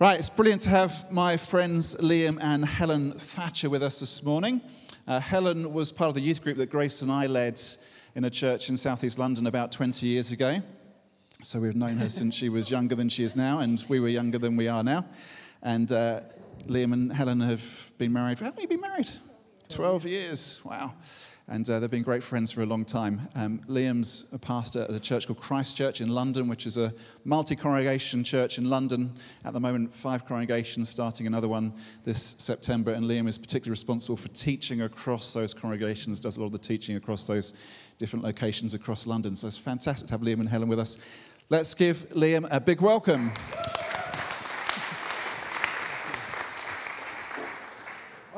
Right, it's brilliant to have my friends Liam and Helen Thatcher with us this morning. Uh, Helen was part of the youth group that Grace and I led in a church in southeast London about 20 years ago. So we've known her since she was younger than she is now, and we were younger than we are now. And uh, Liam and Helen have been married. How long have you been married? 12 years. Wow and uh, they've been great friends for a long time. Um, Liam's a pastor at a church called Christ Church in London, which is a multi congregation church in London. At the moment, five congregations, starting another one this September. And Liam is particularly responsible for teaching across those congregations, does a lot of the teaching across those different locations across London. So it's fantastic to have Liam and Helen with us. Let's give Liam a big welcome.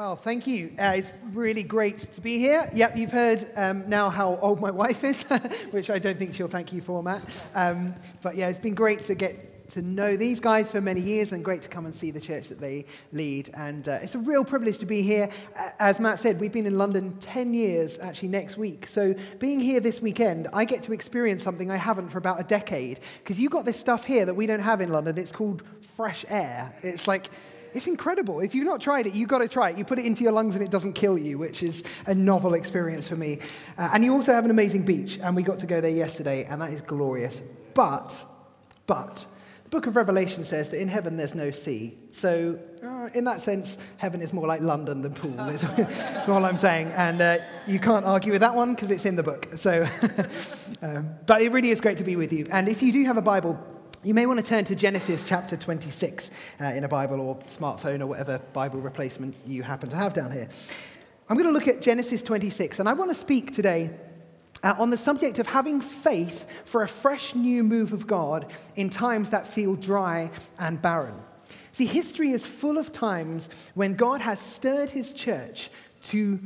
Well, thank you. Uh, it's really great to be here. Yep, you've heard um, now how old my wife is, which I don't think she'll thank you for, Matt. Um, but yeah, it's been great to get to know these guys for many years and great to come and see the church that they lead. And uh, it's a real privilege to be here. As Matt said, we've been in London 10 years actually next week. So being here this weekend, I get to experience something I haven't for about a decade because you've got this stuff here that we don't have in London. It's called fresh air. It's like, it's incredible. If you've not tried it, you've got to try it. You put it into your lungs and it doesn't kill you, which is a novel experience for me. Uh, and you also have an amazing beach, and we got to go there yesterday, and that is glorious. But, but, the book of Revelation says that in heaven there's no sea. So, uh, in that sense, heaven is more like London than Poole, is all I'm saying. And uh, you can't argue with that one because it's in the book. So, um, but it really is great to be with you. And if you do have a Bible, you may want to turn to Genesis chapter 26 uh, in a Bible or smartphone or whatever Bible replacement you happen to have down here. I'm going to look at Genesis 26, and I want to speak today uh, on the subject of having faith for a fresh new move of God in times that feel dry and barren. See, history is full of times when God has stirred his church to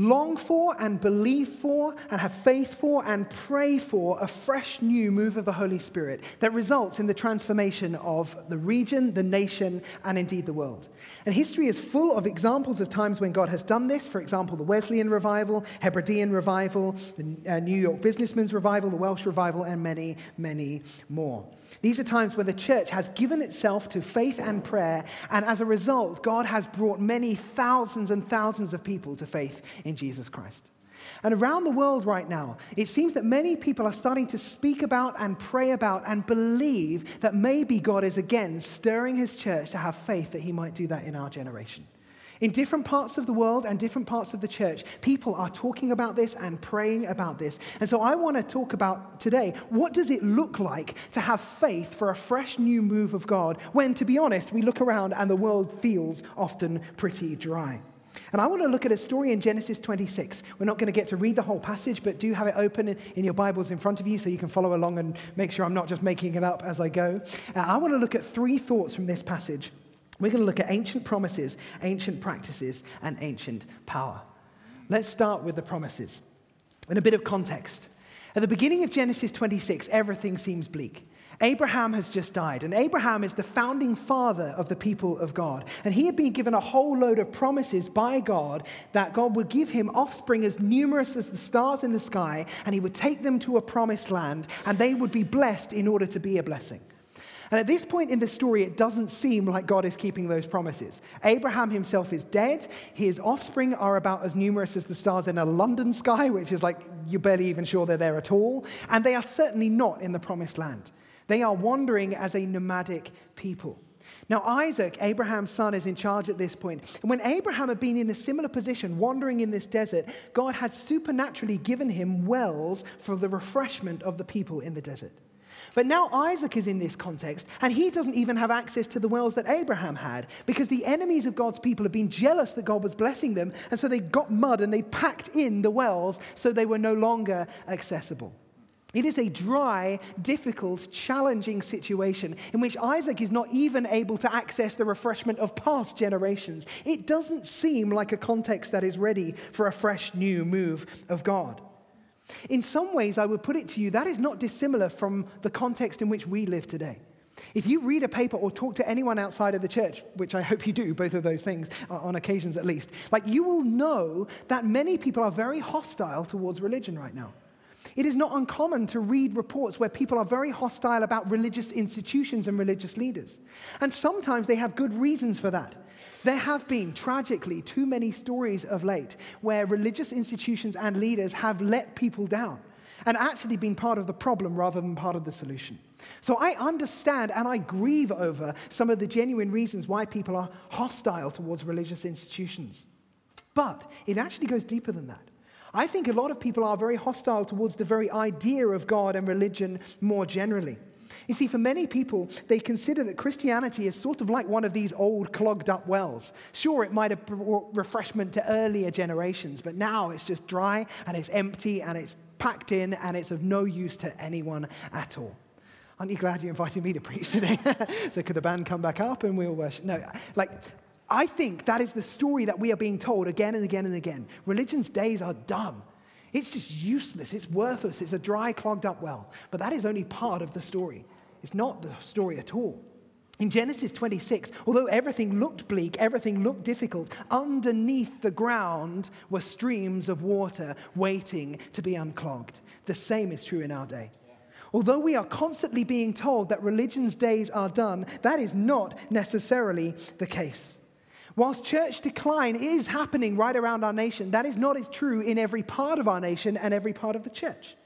long for and believe for and have faith for and pray for a fresh new move of the Holy Spirit that results in the transformation of the region, the nation, and indeed the world. And history is full of examples of times when God has done this. For example, the Wesleyan revival, Hebridean revival, the uh, New York businessman's revival, the Welsh revival, and many, many more. These are times where the church has given itself to faith and prayer, and as a result, God has brought many thousands and thousands of people to faith in Jesus Christ. And around the world right now, it seems that many people are starting to speak about and pray about and believe that maybe God is again stirring his church to have faith that he might do that in our generation. In different parts of the world and different parts of the church, people are talking about this and praying about this. And so I want to talk about today what does it look like to have faith for a fresh new move of God when, to be honest, we look around and the world feels often pretty dry. And I want to look at a story in Genesis 26. We're not going to get to read the whole passage, but do have it open in your Bibles in front of you so you can follow along and make sure I'm not just making it up as I go. Uh, I want to look at three thoughts from this passage we're going to look at ancient promises, ancient practices, and ancient power. Let's start with the promises. In a bit of context, at the beginning of Genesis 26, everything seems bleak. Abraham has just died, and Abraham is the founding father of the people of God. And he had been given a whole load of promises by God that God would give him offspring as numerous as the stars in the sky, and he would take them to a promised land, and they would be blessed in order to be a blessing. And at this point in the story, it doesn't seem like God is keeping those promises. Abraham himself is dead. His offspring are about as numerous as the stars in a London sky, which is like you're barely even sure they're there at all. And they are certainly not in the promised land. They are wandering as a nomadic people. Now, Isaac, Abraham's son, is in charge at this point. And when Abraham had been in a similar position, wandering in this desert, God had supernaturally given him wells for the refreshment of the people in the desert. But now Isaac is in this context, and he doesn't even have access to the wells that Abraham had because the enemies of God's people have been jealous that God was blessing them, and so they got mud and they packed in the wells so they were no longer accessible. It is a dry, difficult, challenging situation in which Isaac is not even able to access the refreshment of past generations. It doesn't seem like a context that is ready for a fresh new move of God. In some ways, I would put it to you, that is not dissimilar from the context in which we live today. If you read a paper or talk to anyone outside of the church, which I hope you do, both of those things uh, on occasions at least, like you will know that many people are very hostile towards religion right now. It is not uncommon to read reports where people are very hostile about religious institutions and religious leaders. And sometimes they have good reasons for that. There have been, tragically, too many stories of late where religious institutions and leaders have let people down and actually been part of the problem rather than part of the solution. So I understand and I grieve over some of the genuine reasons why people are hostile towards religious institutions. But it actually goes deeper than that. I think a lot of people are very hostile towards the very idea of God and religion more generally. You see, for many people, they consider that Christianity is sort of like one of these old clogged up wells. Sure, it might have brought refreshment to earlier generations, but now it's just dry and it's empty and it's packed in and it's of no use to anyone at all. Aren't you glad you invited me to preach today? so could the band come back up and we'll worship? No, like I think that is the story that we are being told again and again and again. Religion's days are done. It's just useless. It's worthless. It's a dry, clogged up well. But that is only part of the story. It's not the story at all. In Genesis 26, although everything looked bleak, everything looked difficult, underneath the ground were streams of water waiting to be unclogged. The same is true in our day. Although we are constantly being told that religion's days are done, that is not necessarily the case. Whilst church decline is happening right around our nation, that is not true in every part of our nation and every part of the church.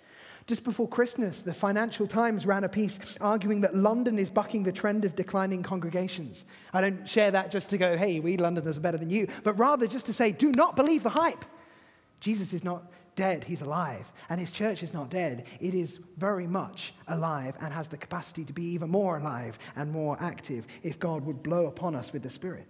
Just before Christmas, the Financial Times ran a piece arguing that London is bucking the trend of declining congregations. I don't share that just to go, hey, we Londoners are better than you, but rather just to say, do not believe the hype. Jesus is not dead, he's alive. And his church is not dead, it is very much alive and has the capacity to be even more alive and more active if God would blow upon us with the Spirit.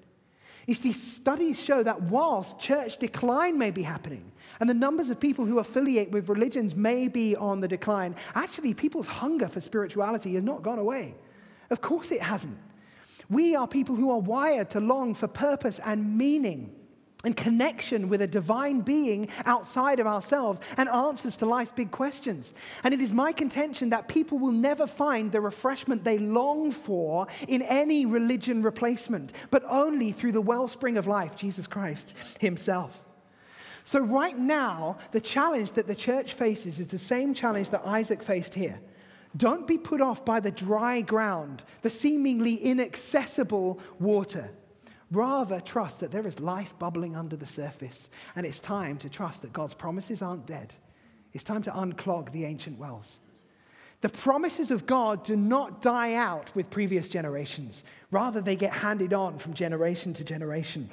You see, studies show that whilst church decline may be happening, and the numbers of people who affiliate with religions may be on the decline, actually, people's hunger for spirituality has not gone away. Of course, it hasn't. We are people who are wired to long for purpose and meaning and connection with a divine being outside of ourselves and answers to life's big questions. And it is my contention that people will never find the refreshment they long for in any religion replacement, but only through the wellspring of life, Jesus Christ Himself. So, right now, the challenge that the church faces is the same challenge that Isaac faced here. Don't be put off by the dry ground, the seemingly inaccessible water. Rather, trust that there is life bubbling under the surface, and it's time to trust that God's promises aren't dead. It's time to unclog the ancient wells. The promises of God do not die out with previous generations, rather, they get handed on from generation to generation.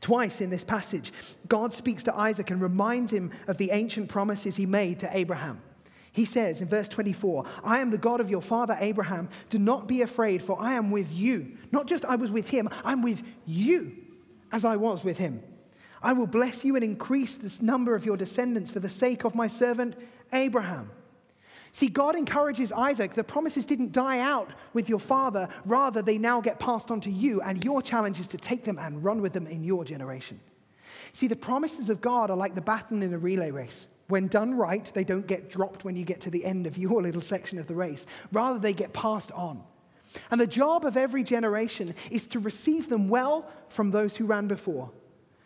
Twice in this passage, God speaks to Isaac and reminds him of the ancient promises he made to Abraham. He says in verse 24, I am the God of your father Abraham. Do not be afraid, for I am with you. Not just I was with him, I'm with you as I was with him. I will bless you and increase this number of your descendants for the sake of my servant Abraham. See, God encourages Isaac. The promises didn't die out with your father, rather, they now get passed on to you, and your challenge is to take them and run with them in your generation. See, the promises of God are like the baton in a relay race. When done right, they don't get dropped when you get to the end of your little section of the race. Rather, they get passed on. And the job of every generation is to receive them well from those who ran before,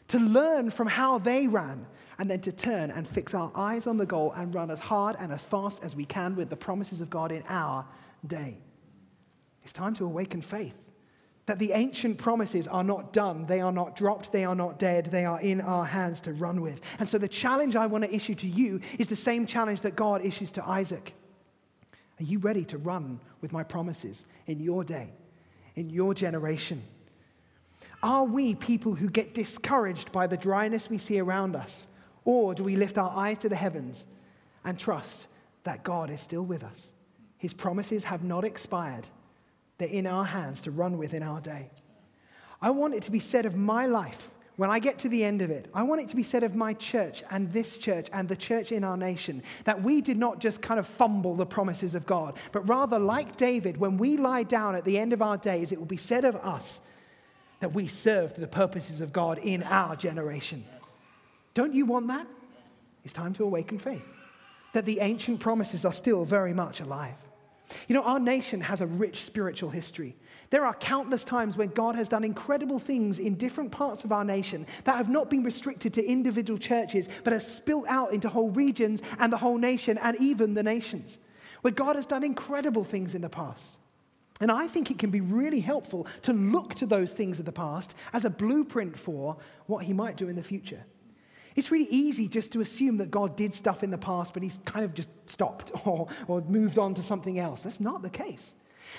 to learn from how they ran, and then to turn and fix our eyes on the goal and run as hard and as fast as we can with the promises of God in our day. It's time to awaken faith that the ancient promises are not done, they are not dropped, they are not dead, they are in our hands to run with. And so the challenge I want to issue to you is the same challenge that God issues to Isaac. Are you ready to run with my promises in your day, in your generation? Are we people who get discouraged by the dryness we see around us? Or do we lift our eyes to the heavens and trust that God is still with us? His promises have not expired they're in our hands to run with in our day. I want it to be said of my life when I get to the end of it, I want it to be said of my church and this church and the church in our nation that we did not just kind of fumble the promises of God, but rather, like David, when we lie down at the end of our days, it will be said of us that we served the purposes of God in our generation. Don't you want that? It's time to awaken faith that the ancient promises are still very much alive. You know, our nation has a rich spiritual history. There are countless times when God has done incredible things in different parts of our nation that have not been restricted to individual churches, but have spilt out into whole regions and the whole nation and even the nations, where God has done incredible things in the past. And I think it can be really helpful to look to those things of the past as a blueprint for what He might do in the future. It's really easy just to assume that God did stuff in the past, but He's kind of just stopped or, or moved on to something else. That's not the case.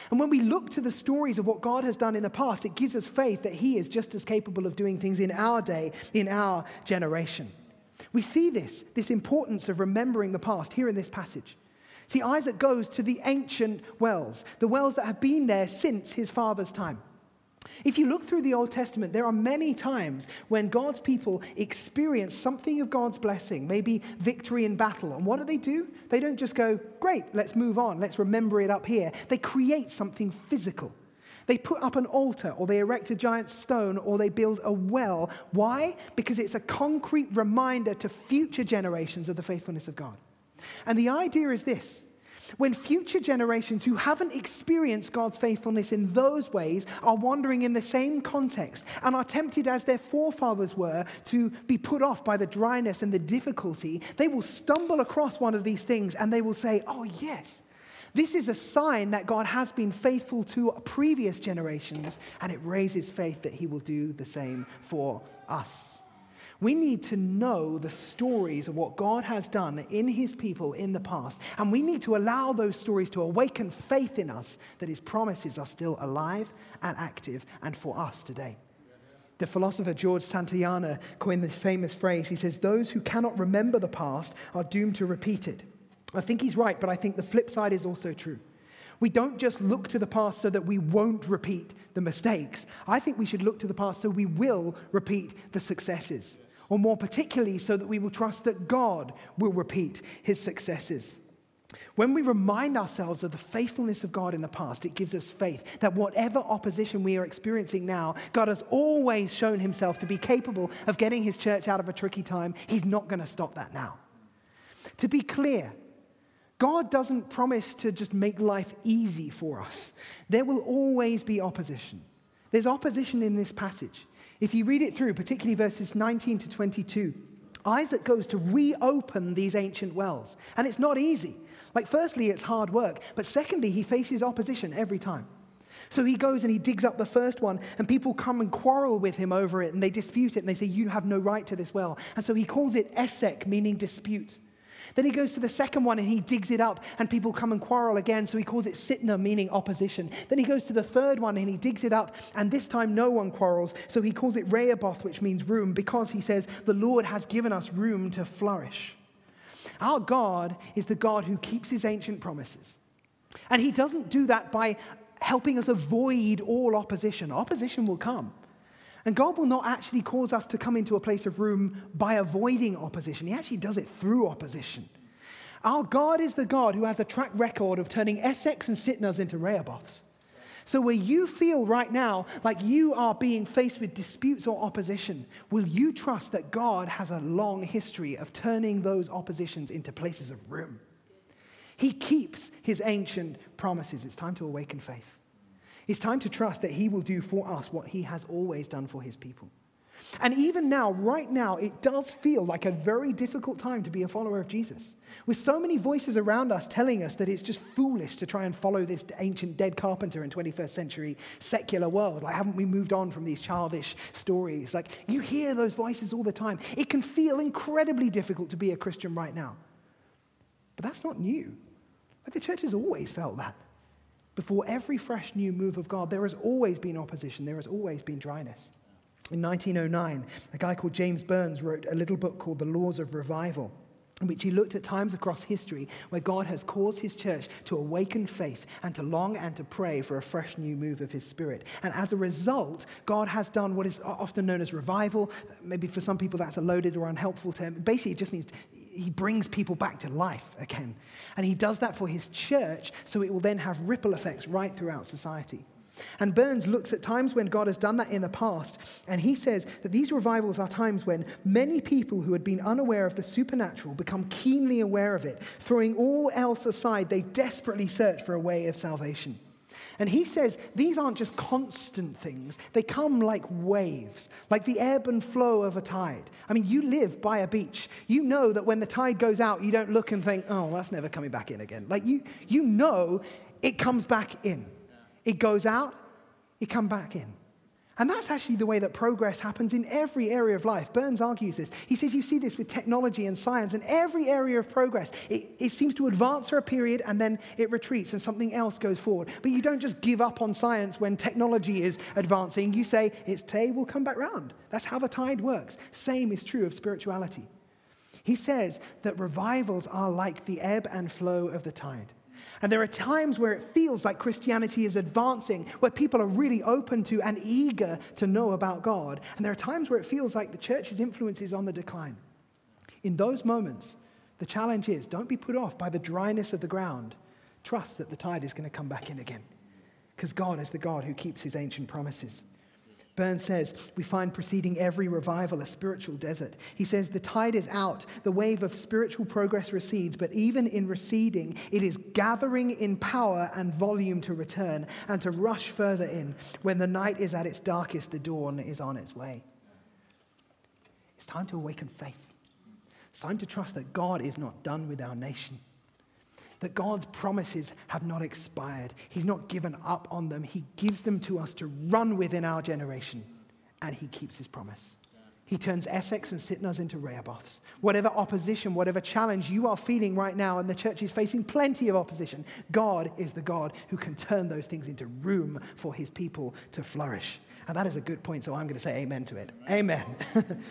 And when we look to the stories of what God has done in the past, it gives us faith that He is just as capable of doing things in our day, in our generation. We see this, this importance of remembering the past here in this passage. See, Isaac goes to the ancient wells, the wells that have been there since his father's time. If you look through the Old Testament, there are many times when God's people experience something of God's blessing, maybe victory in battle. And what do they do? They don't just go, great, let's move on, let's remember it up here. They create something physical. They put up an altar, or they erect a giant stone, or they build a well. Why? Because it's a concrete reminder to future generations of the faithfulness of God. And the idea is this when future generations who haven't experienced God's faithfulness in those ways are wandering in the same context and are tempted, as their forefathers were, to be put off by the dryness and the difficulty, they will stumble across one of these things and they will say, Oh, yes, this is a sign that God has been faithful to previous generations, and it raises faith that He will do the same for us. We need to know the stories of what God has done in his people in the past. And we need to allow those stories to awaken faith in us that his promises are still alive and active and for us today. The philosopher George Santayana coined this famous phrase. He says, Those who cannot remember the past are doomed to repeat it. I think he's right, but I think the flip side is also true. We don't just look to the past so that we won't repeat the mistakes. I think we should look to the past so we will repeat the successes or more particularly, so that we will trust that God will repeat his successes. When we remind ourselves of the faithfulness of God in the past, it gives us faith that whatever opposition we are experiencing now, God has always shown himself to be capable of getting his church out of a tricky time. He's not going to stop that now. To be clear, God doesn't promise to just make life easy for us. There will always be opposition. There's opposition in this passage. If you read it through, particularly verses 19 to 22, Isaac goes to reopen these ancient wells. And it's not easy. Like, firstly, it's hard work, but secondly, he faces opposition every time. So he goes and he digs up the first one, and people come and quarrel with him over it, and they dispute it, and they say, You have no right to this well. And so he calls it Esek, meaning dispute. Then he goes to the second one and he digs it up, and people come and quarrel again, so he calls it Sitnah, meaning opposition. Then he goes to the third one and he digs it up, and this time no one quarrels, so he calls it Rehoboth, which means room, because he says, The Lord has given us room to flourish. Our God is the God who keeps his ancient promises. And he doesn't do that by helping us avoid all opposition. Opposition will come. And God will not actually cause us to come into a place of room by avoiding opposition. He actually does it through opposition. Our God is the God who has a track record of turning Eseks and Sitnahs into Rehoboths. So, where you feel right now like you are being faced with disputes or opposition, will you trust that God has a long history of turning those oppositions into places of room? He keeps his ancient promises. It's time to awaken faith. It's time to trust that He will do for us what He has always done for His people. And even now, right now, it does feel like a very difficult time to be a follower of Jesus. With so many voices around us telling us that it's just foolish to try and follow this ancient dead carpenter in 21st century secular world. Like, haven't we moved on from these childish stories? Like, you hear those voices all the time. It can feel incredibly difficult to be a Christian right now. But that's not new. Like, the church has always felt that. Before every fresh new move of God, there has always been opposition, there has always been dryness. In 1909, a guy called James Burns wrote a little book called The Laws of Revival in which he looked at times across history where God has caused his church to awaken faith and to long and to pray for a fresh new move of his spirit. And as a result, God has done what is often known as revival. Maybe for some people that's a loaded or unhelpful term. Basically, it just means he brings people back to life again. And he does that for his church, so it will then have ripple effects right throughout society. And Burns looks at times when God has done that in the past, and he says that these revivals are times when many people who had been unaware of the supernatural become keenly aware of it. Throwing all else aside, they desperately search for a way of salvation. And he says these aren't just constant things, they come like waves, like the ebb and flow of a tide. I mean, you live by a beach. You know that when the tide goes out, you don't look and think, oh, that's never coming back in again. Like, you, you know it comes back in. It goes out, it comes back in. And that's actually the way that progress happens in every area of life. Burns argues this. He says you see this with technology and science and every area of progress. It, it, seems to advance for a period and then it retreats and something else goes forward. But you don't just give up on science when technology is advancing. You say, its day will come back round. That's how the tide works. Same is true of spirituality. He says that revivals are like the ebb and flow of the tide. And there are times where it feels like Christianity is advancing, where people are really open to and eager to know about God. And there are times where it feels like the church's influence is on the decline. In those moments, the challenge is don't be put off by the dryness of the ground. Trust that the tide is going to come back in again. Because God is the God who keeps his ancient promises. Burns says, we find preceding every revival a spiritual desert. He says, the tide is out, the wave of spiritual progress recedes, but even in receding, it is gathering in power and volume to return and to rush further in. When the night is at its darkest, the dawn is on its way. It's time to awaken faith. It's time to trust that God is not done with our nation that God's promises have not expired. He's not given up on them. He gives them to us to run with in our generation, and He keeps His promise. He turns Eseks and Sitnahs into Rehoboths. Whatever opposition, whatever challenge you are feeling right now, and the church is facing plenty of opposition, God is the God who can turn those things into room for his people to flourish. And that is a good point, so I'm going to say amen to it. Amen. amen.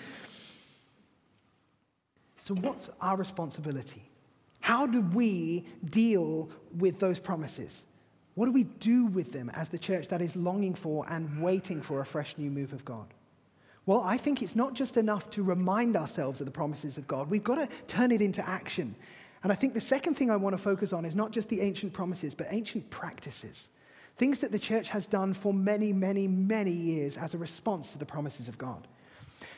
so, what's our responsibility? How do we deal with those promises? What do we do with them as the church that is longing for and waiting for a fresh new move of God? Well, I think it's not just enough to remind ourselves of the promises of God. We've got to turn it into action. And I think the second thing I want to focus on is not just the ancient promises, but ancient practices. Things that the church has done for many, many, many years as a response to the promises of God.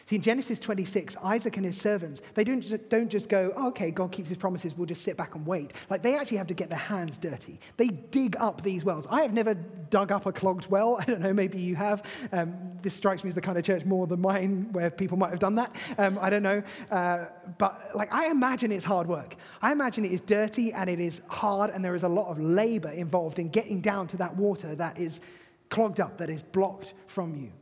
See, in Genesis 26, Isaac and his servants, they don't, don't just go, oh, okay, God keeps his promises, we'll just sit back and wait. Like, they actually have to get their hands dirty. They dig up these wells. I have never dug up a clogged well. I don't know, maybe you have. Um, this strikes me as the kind of church more than mine where people might have done that. Um, I don't know. Uh, but, like, I imagine it's hard work. I imagine it is dirty and it is hard, and there is a lot of labor involved in getting down to that water that is clogged up, that is blocked from you.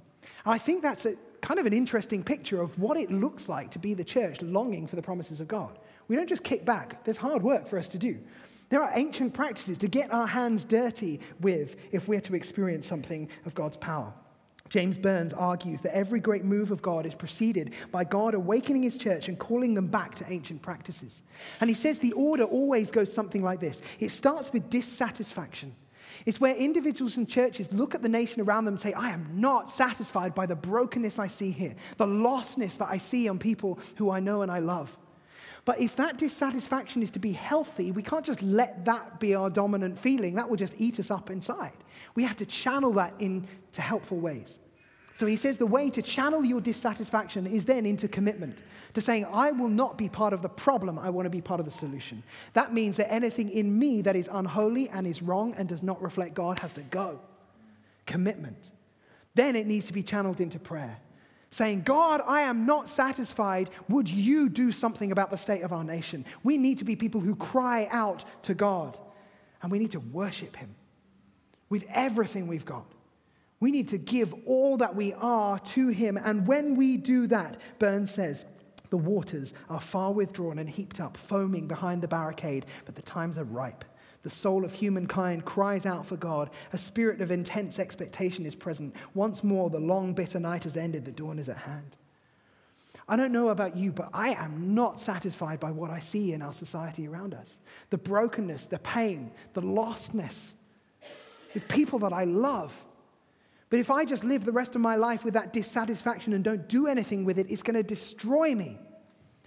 I think that's kind of an interesting picture of what it looks like to be the church longing for the promises of God. We don't just kick back, there's hard work for us to do. There are ancient practices to get our hands dirty with if we're to experience something of God's power. James Burns argues that every great move of God is preceded by God awakening his church and calling them back to ancient practices. And he says the order always goes something like this it starts with dissatisfaction. It's where individuals and churches look at the nation around them and say, I am not satisfied by the brokenness I see here, the lostness that I see on people who I know and I love. But if that dissatisfaction is to be healthy, we can't just let that be our dominant feeling. That will just eat us up inside. We have to channel that into helpful ways. So he says the way to channel your dissatisfaction is then into commitment, to saying, I will not be part of the problem, I want to be part of the solution. That means that anything in me that is unholy and is wrong and does not reflect God has to go. Commitment. Then it needs to be channeled into prayer, saying, God, I am not satisfied. Would you do something about the state of our nation? We need to be people who cry out to God, and we need to worship Him with everything we've got. We need to give all that we are to him. And when we do that, Burns says, the waters are far withdrawn and heaped up, foaming behind the barricade, but the times are ripe. The soul of humankind cries out for God. A spirit of intense expectation is present. Once more, the long, bitter night has ended, the dawn is at hand. I don't know about you, but I am not satisfied by what I see in our society around us. The brokenness, the pain, the lostness, with people that I love but if I just live the rest of my life with that dissatisfaction and don't do anything with it, it's going to destroy me.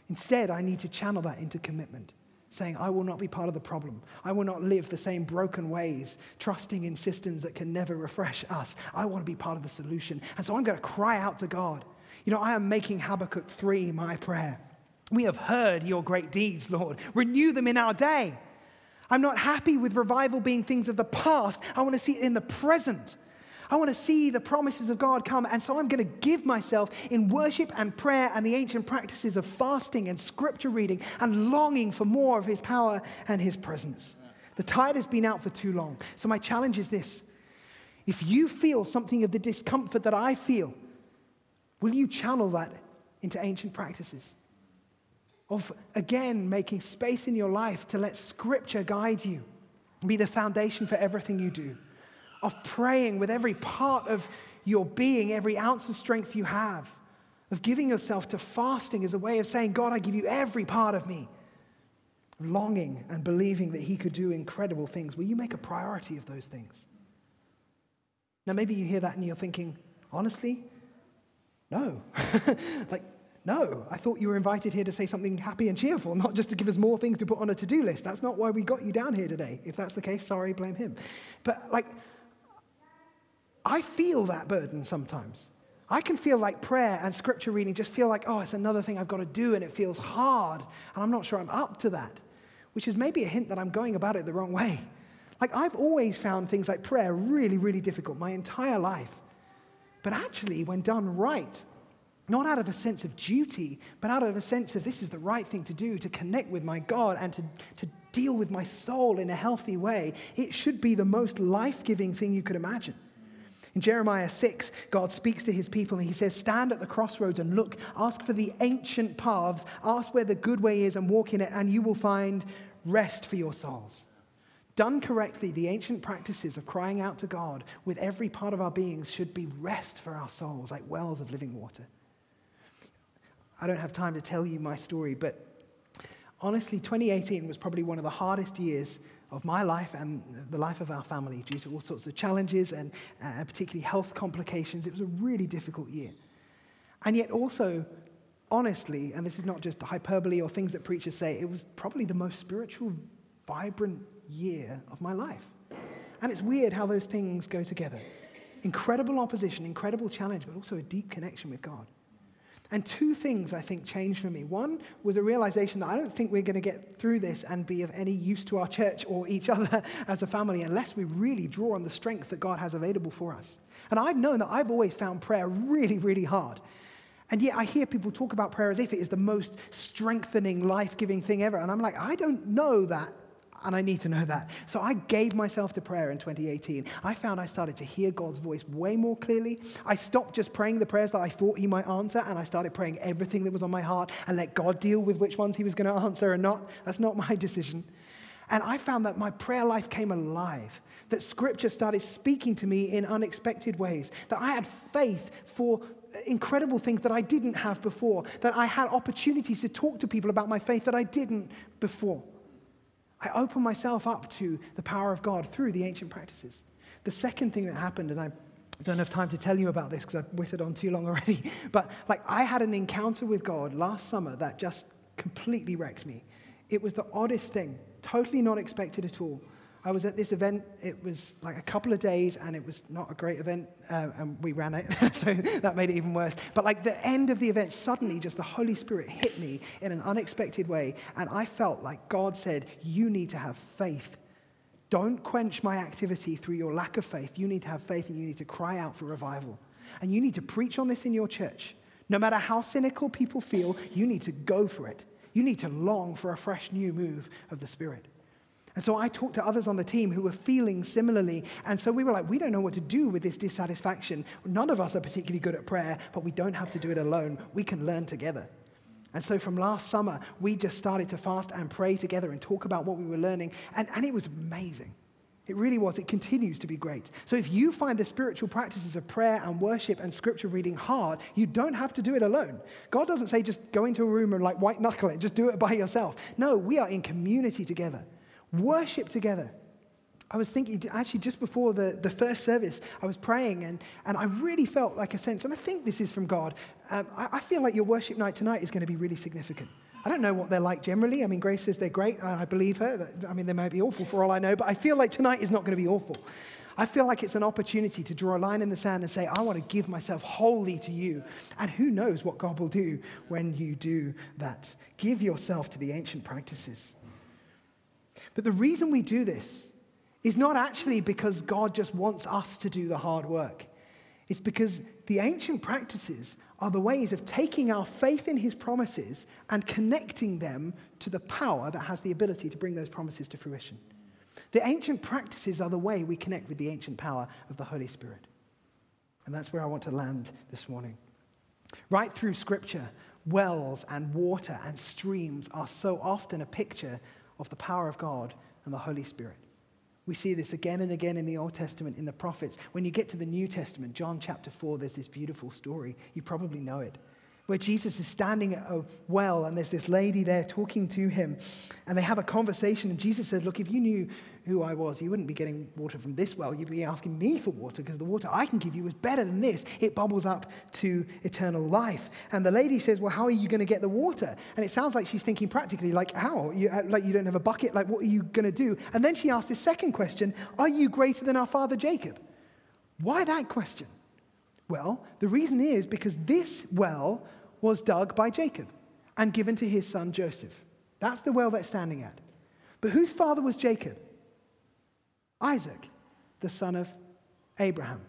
Instead, I need to channel that into commitment, saying, I will not be part of the problem. I will not live the same broken ways, trusting in systems that can never refresh us. I want to be part of the solution. And so I'm going to cry out to God. You know, I am making Habakkuk 3 my prayer. We have heard your great deeds, Lord. Renew them in our day. I'm not happy with revival being things of the past. I want to see it in the present. I want to see the promises of God come. And so I'm going to give myself in worship and prayer and the ancient practices of fasting and scripture reading and longing for more of His power and His presence. The tide has been out for too long. So my challenge is this if you feel something of the discomfort that I feel, will you channel that into ancient practices? Of again making space in your life to let scripture guide you, be the foundation for everything you do of praying with every part of your being, every ounce of strength you have, of giving yourself to fasting as a way of saying, God, I give you every part of me, longing and believing that He could do incredible things. Will you make a priority of those things? Now, maybe you hear that and you're thinking, honestly, no. like, no, I thought you were invited here to say something happy and cheerful, not just to give us more things to put on a to do list. That's not why we got you down here today. If that's the case, sorry, blame him. But, like, I feel that burden sometimes. I can feel like prayer and scripture reading just feel like, oh, it's another thing I've got to do, and it feels hard, and I'm not sure I'm up to that, which is maybe a hint that I'm going about it the wrong way. Like, I've always found things like prayer really, really difficult my entire life. But actually, when done right, not out of a sense of duty, but out of a sense of this is the right thing to do to connect with my God and to, to deal with my soul in a healthy way, it should be the most life giving thing you could imagine. In Jeremiah 6, God speaks to his people and he says, Stand at the crossroads and look, ask for the ancient paths, ask where the good way is and walk in it, and you will find rest for your souls. Done correctly, the ancient practices of crying out to God with every part of our beings should be rest for our souls, like wells of living water. I don't have time to tell you my story, but honestly, 2018 was probably one of the hardest years of my life and the life of our family due to all sorts of challenges and uh, particularly health complications. It was a really difficult year. And yet, also, honestly, and this is not just hyperbole or things that preachers say, it was probably the most spiritual, vibrant year of my life. And it's weird how those things go together incredible opposition, incredible challenge, but also a deep connection with God. And two things I think changed for me. One was a realization that I don't think we're going to get through this and be of any use to our church or each other as a family unless we really draw on the strength that God has available for us. And I've known that I've always found prayer really, really hard. And yet I hear people talk about prayer as if it is the most strengthening, life giving thing ever. And I'm like, I don't know that and I need to know that. So I gave myself to prayer in 2018. I found I started to hear God's voice way more clearly. I stopped just praying the prayers that I thought He might answer, and I started praying everything that was on my heart and let God deal with which ones He was going to answer and not. That's not my decision. And I found that my prayer life came alive, that Scripture started speaking to me in unexpected ways, that I had faith for incredible things that I didn't have before, that I had opportunities to talk to people about my faith that I didn't before. I open myself up to the power of God through the ancient practices. The second thing that happened, and I don't have time to tell you about this because I've witted on too long already, but like I had an encounter with God last summer that just completely wrecked me. It was the oddest thing, totally not expected at all. I was at this event. It was like a couple of days, and it was not a great event, uh, and we ran it, so that made it even worse. But like the end of the event, suddenly just the Holy Spirit hit me in an unexpected way, and I felt like God said, "You need to have faith. Don't quench my activity through your lack of faith. You need to have faith, and you need to cry out for revival, and you need to preach on this in your church. No matter how cynical people feel, you need to go for it. You need to long for a fresh new move of the Spirit." And so I talked to others on the team who were feeling similarly. And so we were like, we don't know what to do with this dissatisfaction. None of us are particularly good at prayer, but we don't have to do it alone. We can learn together. And so from last summer, we just started to fast and pray together and talk about what we were learning. And, and it was amazing. It really was. It continues to be great. So if you find the spiritual practices of prayer and worship and scripture reading hard, you don't have to do it alone. God doesn't say just go into a room and like white knuckle it, just do it by yourself. No, we are in community together worship together. I was thinking, actually, just before the, the first service, I was praying and, and I really felt like a sense, and I think this is from God. Um, I, I, feel like your worship night tonight is going to be really significant. I don't know what they're like generally. I mean, Grace says they're great. I, I believe her. I mean, they might be awful for all I know, but I feel like tonight is not going to be awful. I feel like it's an opportunity to draw a line in the sand and say, I want to give myself wholly to you. And who knows what God will do when you do that? Give yourself to the ancient practices. But the reason we do this is not actually because God just wants us to do the hard work. It's because the ancient practices are the ways of taking our faith in his promises and connecting them to the power that has the ability to bring those promises to fruition. The ancient practices are the way we connect with the ancient power of the Holy Spirit. And that's where I want to land this morning. Right through Scripture, wells and water and streams are so often a picture of the power of God and the Holy Spirit. We see this again and again in the Old Testament, in the prophets. When you get to the New Testament, John chapter 4, there's this beautiful story. You probably know it where Jesus is standing at a well and there's this lady there talking to him. And they have a conversation. And Jesus said, Look, if you knew who I was, you wouldn't be getting water from this well. You'd be asking me for water because the water I can give you is better than this. It bubbles up to eternal life. And the lady says, Well, how are you going to get the water? And it sounds like she's thinking practically, like, How? You, uh, like, you don't have a bucket? Like, what are you going to do? And then she asks this second question Are you greater than our father Jacob? Why that question? Well, the reason is because this well was dug by Jacob and given to his son Joseph. That's the well they're standing at. But whose father was Jacob? Isaac, the son of Abraham.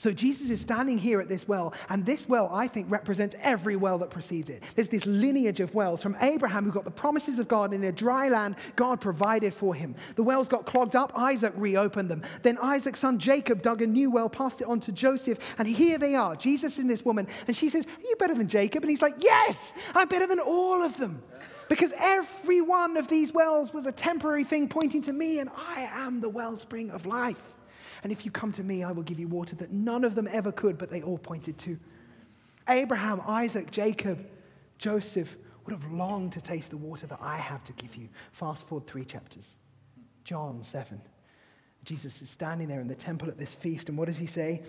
So Jesus is standing here at this well, and this well, I think, represents every well that precedes it. There's this lineage of wells from Abraham, who got the promises of God in a dry land, God provided for him. The wells got clogged up, Isaac reopened them. Then Isaac's son Jacob dug a new well, passed it on to Joseph, and here they are, Jesus and this woman. And she says, Are you better than Jacob? And he's like, Yes, I'm better than all of them. Because every one of these wells was a temporary thing pointing to me, and I am the wellspring of life. And if you come to me, I will give you water that none of them ever could, but they all pointed to. Abraham, Isaac, Jacob, Joseph would have longed to taste the water that I have to give you. Fast forward three chapters. John 7. Jesus is standing there in the temple at this feast, and what does he say?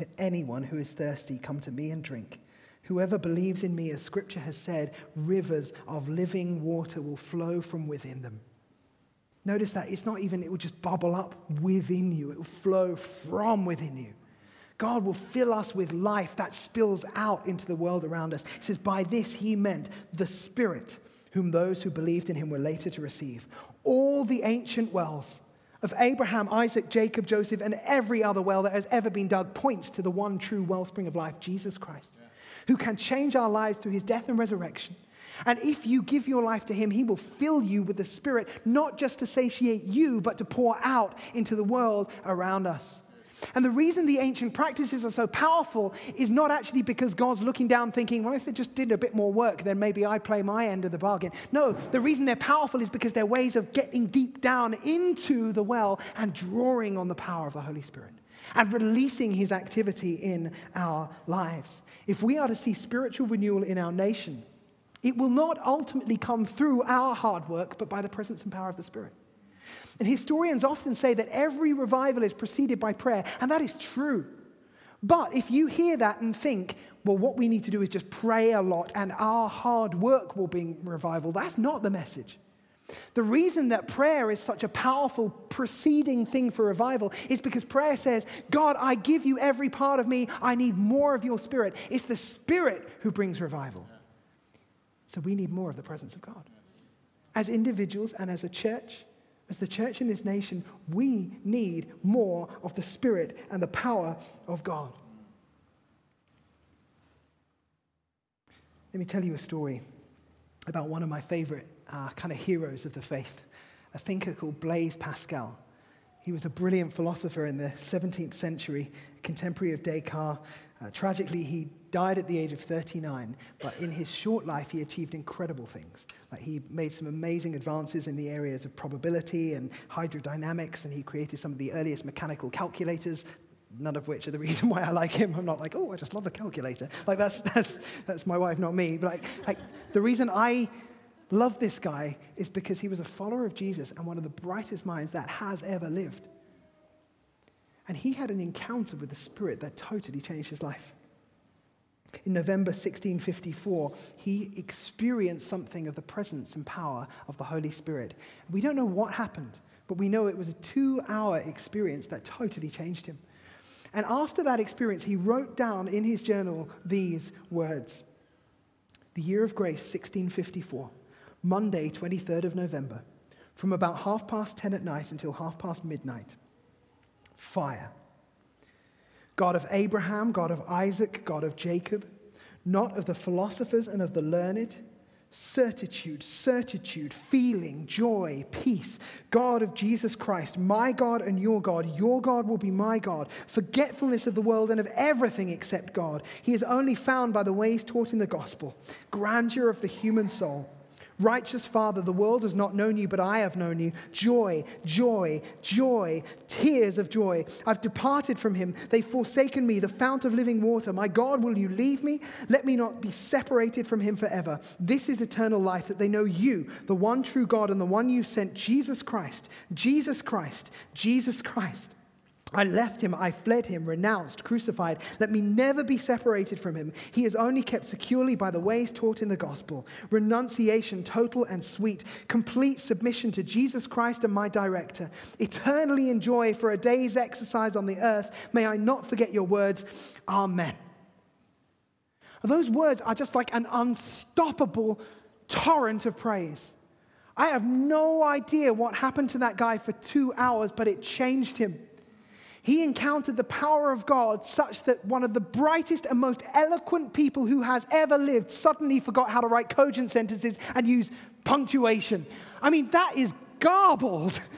Let anyone who is thirsty come to me and drink. Whoever believes in me, as scripture has said, rivers of living water will flow from within them. Notice that it's not even, it will just bubble up within you, it will flow from within you. God will fill us with life that spills out into the world around us. He says, By this he meant the Spirit, whom those who believed in him were later to receive. All the ancient wells of Abraham, Isaac, Jacob, Joseph, and every other well that has ever been dug points to the one true wellspring of life, Jesus Christ, who can change our lives through his death and resurrection and if you give your life to Him, He will fill you with the Spirit, not just to satiate you, but to pour out into the world around us. And the reason the ancient practices are so powerful is not actually because God's looking down thinking, well, if they just did a bit more work, then maybe I'd play my end of the bargain. No, the reason they're powerful is because they're ways of getting deep down into the well and drawing on the power of the Holy Spirit and releasing his activity in our lives. If we are to see spiritual renewal in our nation, it will not ultimately come through our hard work, but by the presence and power of the Spirit. And historians often say that every revival is preceded by prayer, and that is true. But if you hear that and think, well, what we need to do is just pray a lot and our hard work will bring revival, that's not the message. The reason that prayer is such a powerful preceding thing for revival is because prayer says, God, I give you every part of me. I need more of your spirit. It's the spirit who brings revival. So we need more of the presence of God. As individuals and as a church, as the church in this nation, we need more of the Spirit and the power of God. Let me tell you a story about one of my favorite uh, kind of heroes of the faith, a thinker called Blaise Pascal. He was a brilliant philosopher in the 17th century, contemporary of Descartes. Uh, tragically, he died at the age of 39, but in his short life, he achieved incredible things. Like he made some amazing advances in the areas of probability and hydrodynamics, and he created some of the earliest mechanical calculators, none of which are the reason why I like him. I'm not like, oh, I just love a calculator. Like, that's, that's, that's my wife, not me. But like, like, the reason I love this guy is because he was a follower of Jesus and one of the brightest minds that has ever lived. And he had an encounter with the Spirit that totally changed his life. In November 1654, he experienced something of the presence and power of the Holy Spirit. We don't know what happened, but we know it was a two hour experience that totally changed him. And after that experience, he wrote down in his journal these words The year of grace, 1654, Monday, 23rd of November. from about half past 10 at night until half past midnight. Fire. God of Abraham, God of Isaac, God of Jacob, not of the philosophers and of the learned certitude, certitude, feeling, joy, peace. God of Jesus Christ, my God and your God, your God will be my God. Forgetfulness of the world and of everything except God. He is only found by the ways taught in the gospel. Grandeur of the human soul. Righteous Father, the world has not known you, but I have known you. Joy, joy, joy, tears of joy. I've departed from him. They've forsaken me, the fount of living water. My God, will you leave me? Let me not be separated from him forever. This is eternal life, that they know you, the one true God, and the one you sent, Jesus Christ, Jesus Christ, Jesus Christ. I left him, I fled him, renounced, crucified. Let me never be separated from him. He is only kept securely by the ways taught in the gospel. Renunciation, total and sweet. Complete submission to Jesus Christ and my director. Eternally enjoy for a day's exercise on the earth. May I not forget your words. Amen. Those words are just like an unstoppable torrent of praise. I have no idea what happened to that guy for two hours, but it changed him he encountered the power of God such that one of the brightest and most eloquent people who has ever lived suddenly forgot how to write cogent sentences and use punctuation. I mean, that is garbled.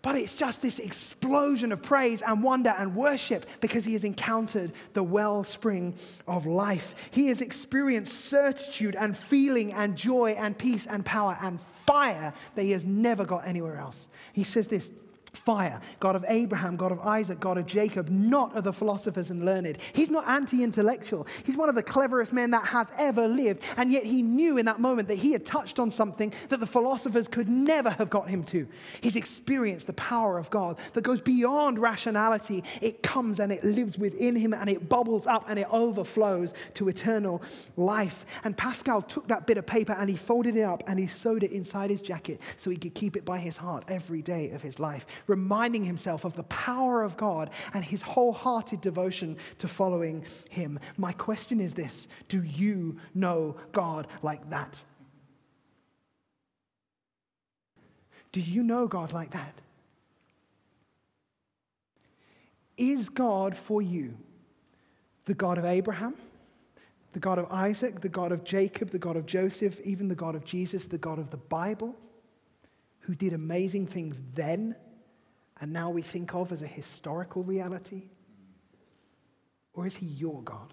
But it's just this explosion of praise and wonder and worship because he has encountered the wellspring of life. He has experienced certitude and feeling and joy and peace and power and fire that he has never got anywhere else. He says this fire, God of Abraham, God of Isaac, God of Jacob, not of the philosophers and learned. He's not anti intellectual. He's one of the cleverest men that has ever lived. And yet he knew in that moment that he had touched on something that the philosophers could never have got him to. He's experienced the power of God that goes beyond rationality. It comes and it lives within him and it bubbles up and it overflows to eternal life. And Pascal took that bit of paper and he folded it up and he sewed it inside his jacket so he could keep it by his heart every day of his life reminding himself of the power of God and his wholehearted devotion to following him. My question is this Do you know God like that? Do you know God like that? Is God for you the God of Abraham, the God of Isaac, the God of Jacob, the God of Joseph, even the God of Jesus, the God of the Bible, who did amazing things then and now we think of as a historical reality? Or is he your God?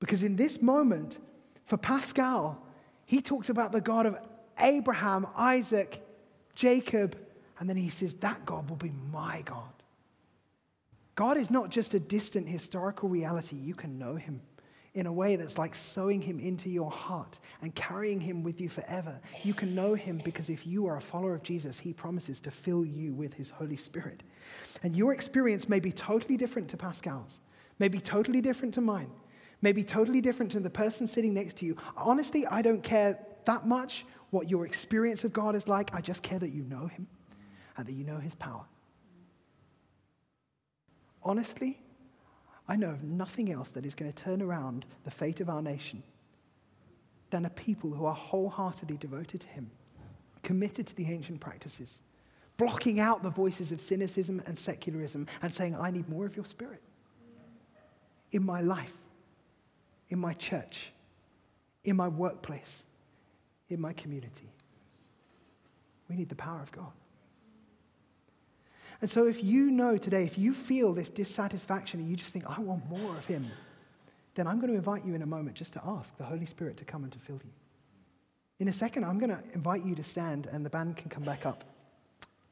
Because in this moment, for Pascal, he talks about the God of Abraham, Isaac, Jacob, and then he says, That God will be my God. God is not just a distant historical reality, you can know him in a way that's like sewing him into your heart and carrying him with you forever. You can know him because if you are a follower of Jesus, he promises to fill you with his Holy Spirit. And your experience may be totally different to Pascal's, may be totally different to mine, may be totally different to the person sitting next to you. Honestly, I don't care that much what your experience of God is like. I just care that you know him and that you know his power. Honestly, I know of nothing else that is going to turn around the fate of our nation than a people who are wholeheartedly devoted to Him, committed to the ancient practices, blocking out the voices of cynicism and secularism and saying, I need more of your spirit in my life, in my church, in my workplace, in my community. We need the power of God. And so, if you know today, if you feel this dissatisfaction and you just think, I want more of Him, then I'm going to invite you in a moment just to ask the Holy Spirit to come and to fill you. In a second, I'm going to invite you to stand and the band can come back up.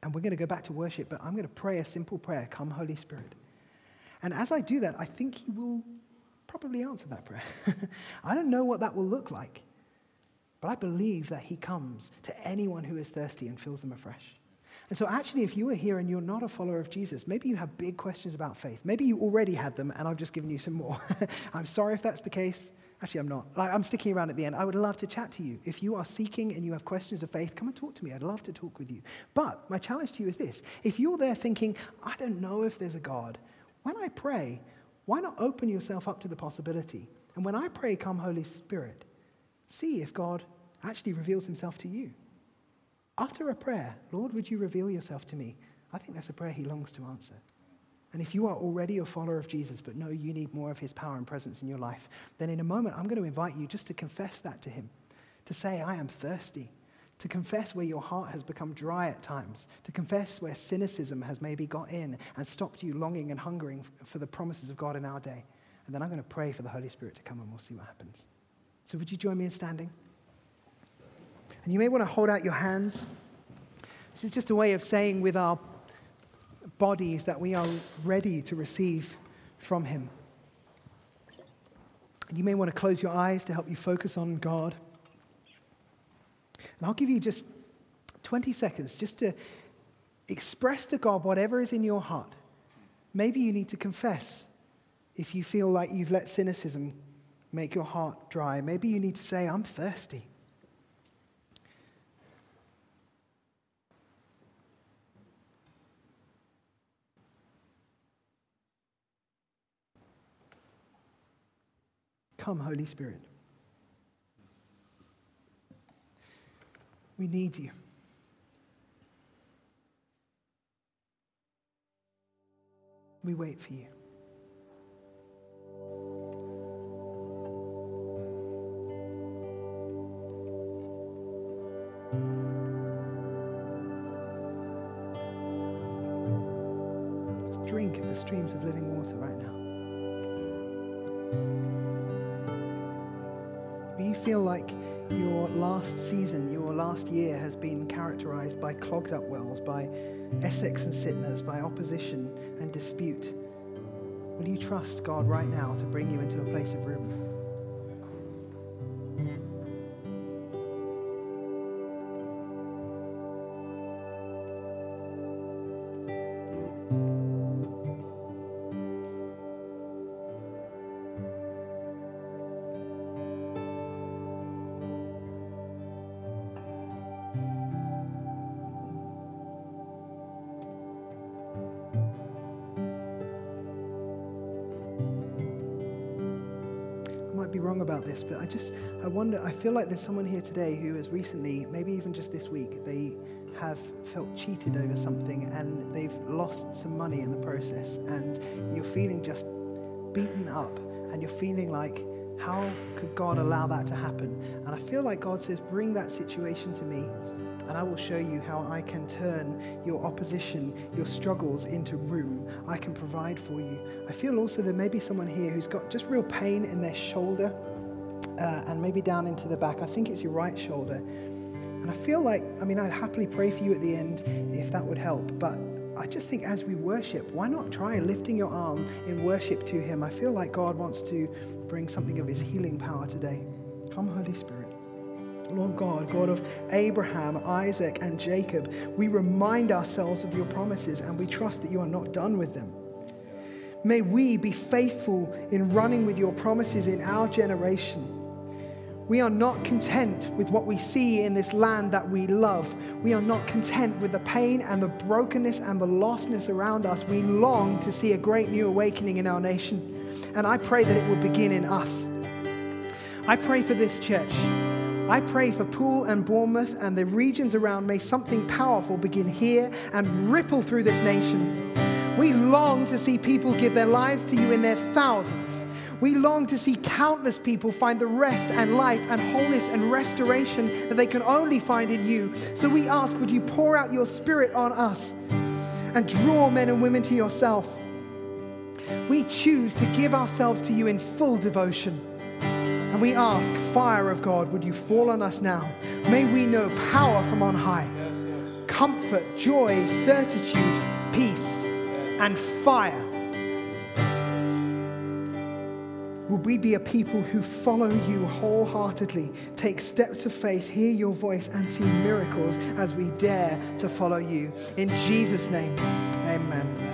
And we're going to go back to worship, but I'm going to pray a simple prayer Come, Holy Spirit. And as I do that, I think He will probably answer that prayer. I don't know what that will look like, but I believe that He comes to anyone who is thirsty and fills them afresh. And so, actually, if you are here and you're not a follower of Jesus, maybe you have big questions about faith. Maybe you already had them and I've just given you some more. I'm sorry if that's the case. Actually, I'm not. I'm sticking around at the end. I would love to chat to you. If you are seeking and you have questions of faith, come and talk to me. I'd love to talk with you. But my challenge to you is this if you're there thinking, I don't know if there's a God, when I pray, why not open yourself up to the possibility? And when I pray, Come, Holy Spirit, see if God actually reveals himself to you. Utter a prayer Lord, would you reveal yourself to me? I think that's a prayer he longs to answer. And if you are already a follower of Jesus, but know you need more of his power and presence in your life, then in a moment I'm going to invite you just to confess that to him, to say, I am thirsty, to confess where your heart has become dry at times, to confess where cynicism has maybe got in and stopped you longing and hungering for the promises of God in our day. And then I'm going to pray for the Holy Spirit to come and we'll see what happens. So, would you join me in standing? And you may want to hold out your hands. This is just a way of saying with our bodies that we are ready to receive from Him. And you may want to close your eyes to help you focus on God. And I'll give you just 20 seconds just to express to God whatever is in your heart. Maybe you need to confess if you feel like you've let cynicism make your heart dry. Maybe you need to say, I'm thirsty. Come, Holy Spirit. We need you. We wait for you. Just drink of the streams of living water right now. You feel like your last season, your last year has been characterized by clogged up wells, by Eseks and Sitnahs, by opposition and dispute, will you trust God right now to bring you into a place of room? Might be wrong about this, but I just, I wonder, I feel like there's someone here today who has recently, maybe even just this week, they have felt cheated over something and they've lost some money in the process and you're feeling just beaten up and you're feeling like, how could God allow that to happen? And I feel like God says, bring that situation to me and I will show you how I can turn your opposition, your struggles into room. I can provide for you. I feel also there may be someone here who's got just real pain in their shoulder uh, and maybe down into the back. I think it's your right shoulder. And I feel like, I mean, I'd happily pray for you at the end if that would help. But I just think as we worship, why not try lifting your arm in worship to Him? I feel like God wants to bring something of His healing power today. Come, Holy Spirit. Lord God, God of Abraham, Isaac, and Jacob, we remind ourselves of your promises and we trust that you are not done with them. May we be faithful in running with your promises in our generation. We are not content with what we see in this land that we love. We are not content with the pain and the brokenness and the lostness around us. We long to see a great new awakening in our nation. And I pray that it will begin in us. I pray for this church. I pray for Poole and Bournemouth and the regions around. May something powerful begin here and ripple through this nation. We long to see people give their lives to you in their thousands. We long to see countless people find the rest and life and wholeness and restoration that they can only find in you. So we ask, would you pour out your spirit on us and draw men and women to yourself? We choose to give ourselves to you in full devotion. And we ask, fire of God, would you fall on us now? May we know power from on high, comfort, joy, certitude, peace, and fire. Would we be a people who follow you wholeheartedly, take steps of faith, hear your voice, and see miracles as we dare to follow you? In Jesus' name, amen.